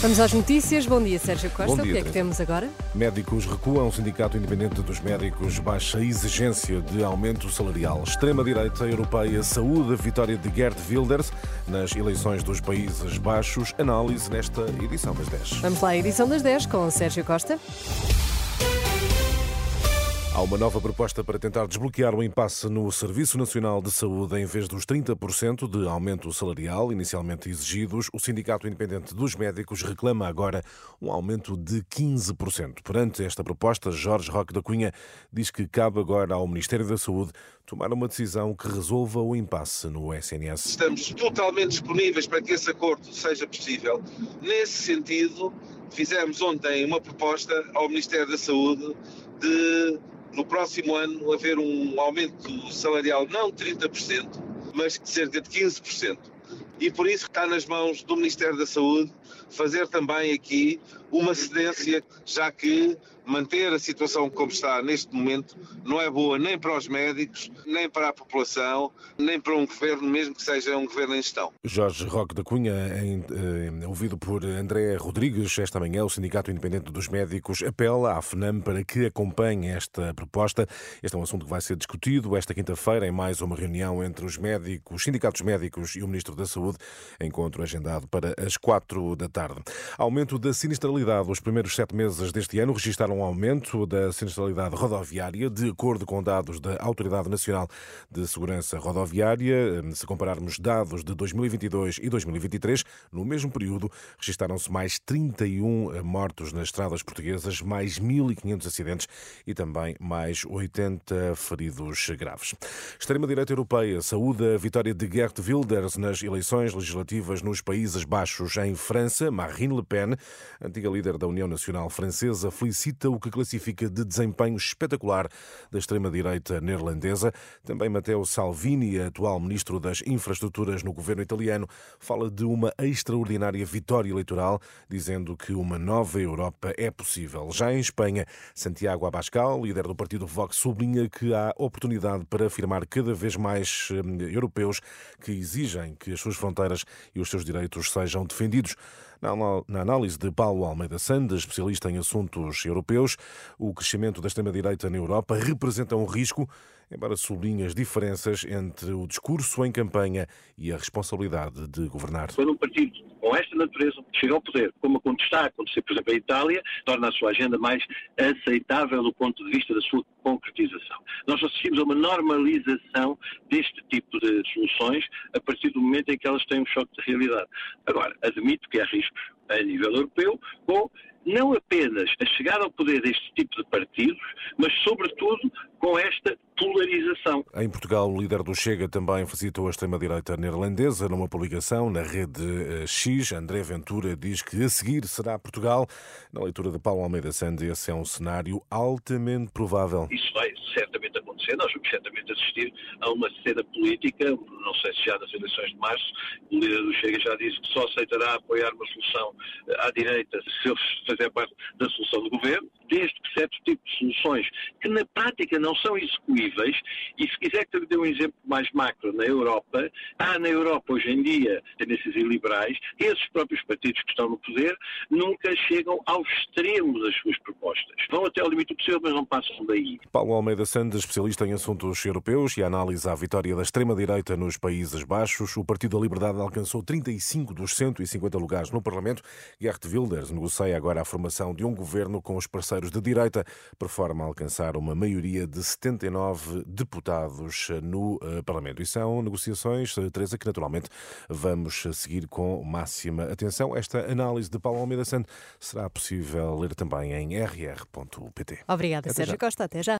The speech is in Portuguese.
Vamos às notícias. Bom dia, Sérgio Costa. Bom dia, o que é que Teresa. temos agora? Médicos recuam. O Sindicato Independente dos Médicos baixa a exigência de aumento salarial. Extrema-direita europeia saúde a vitória de Gerd Wilders nas eleições dos Países Baixos. Análise nesta edição das 10. Vamos lá, edição das 10 com Sérgio Costa. Há uma nova proposta para tentar desbloquear o impasse no Serviço Nacional de Saúde. Em vez dos 30% de aumento salarial inicialmente exigidos, o Sindicato Independente dos Médicos reclama agora um aumento de 15%. Perante esta proposta, Jorge Roque da Cunha diz que cabe agora ao Ministério da Saúde tomar uma decisão que resolva o impasse no SNS. Estamos totalmente disponíveis para que esse acordo seja possível. Nesse sentido, fizemos ontem uma proposta ao Ministério da Saúde de, no próximo ano, haver um aumento salarial não de 30%, mas cerca de 15%. E por isso está nas mãos do Ministério da Saúde fazer também aqui uma cedência, já que manter a situação como está neste momento não é boa nem para os médicos, nem para a população, nem para um governo, mesmo que seja um governo em gestão. Jorge Roque da Cunha, em, eh, ouvido por André Rodrigues, esta manhã o Sindicato Independente dos Médicos apela à FNAM para que acompanhe esta proposta. Este é um assunto que vai ser discutido esta quinta-feira em mais uma reunião entre os médicos, os sindicatos médicos e o Ministro da Saúde, encontro agendado para as quatro da tarde. Aumento da sinistralidade. Os primeiros sete meses deste ano registaram um aumento da sinistralidade rodoviária, de acordo com dados da Autoridade Nacional de Segurança Rodoviária. Se compararmos dados de 2022 e 2023, no mesmo período registaram-se mais 31 mortos nas estradas portuguesas, mais 1.500 acidentes e também mais 80 feridos graves. Extrema-direita europeia saúda a vitória de Gert Wilders nas eleições legislativas nos Países Baixos. Em França, Marine Le Pen, antiga líder da União Nacional Francesa, felicita o que classifica de desempenho espetacular da extrema-direita neerlandesa. Também Matteo Salvini, atual ministro das Infraestruturas no governo italiano, fala de uma extraordinária vitória eleitoral, dizendo que uma nova Europa é possível. Já em Espanha, Santiago Abascal, líder do partido Vox, sublinha que há oportunidade para afirmar cada vez mais hum, europeus que exigem que as suas fronteiras e os seus direitos sejam defendidos. Na análise de Paulo Almeida Sandes, especialista em assuntos europeus, o crescimento da extrema-direita na Europa representa um risco, embora sublinhe as diferenças entre o discurso em campanha e a responsabilidade de governar. Quando um partido com esta natureza chega ao poder, como está a acontecer, por exemplo, em Itália, torna a sua agenda mais aceitável do ponto de vista da sua concretização. Nós assistimos a uma normalização deste tipo de soluções a partir do momento em que elas têm um choque de realidade. Agora, admito que há riscos a nível europeu com não apenas a chegada ao poder deste tipo de partidos, mas sobretudo com esta polarização. Em Portugal, o líder do Chega também facilitou a extrema-direita neerlandesa numa publicação na rede eh, X. André Ventura diz que a seguir será Portugal. Na leitura de Paulo Almeida Sandes, esse é um cenário altamente provável. Isso vai certamente acontecer. Nós vamos certamente assistir a uma cena política, não sei se já nas eleições de março, o líder do Chega já disse que só aceitará apoiar uma solução eh, à direita se ele fizer parte da solução do governo, desde que certo tipo de soluções que na prática não são execuíveis, e se quiser que eu lhe dê um exemplo mais macro na Europa, há na Europa hoje em dia tendências iliberais, esses próprios partidos que estão no poder nunca chegam ao extremo das suas propostas. Vão até ao limite do possível, mas não passam daí. Paulo Almeida Sandes, especialista em assuntos europeus e análise à vitória da extrema-direita nos Países Baixos. O Partido da Liberdade alcançou 35 dos 150 lugares no Parlamento. Gert Wilders negocia agora a formação de um governo com os parceiros de direita, por forma a alcançar uma maioria de 79 deputados no eh, Parlamento. E são negociações, eh, Teresa, que naturalmente vamos seguir com máxima atenção. Esta análise de Paulo Almeida Santos será possível ler também em rr.pt. Obrigada, Até Sérgio já. Costa. Até já.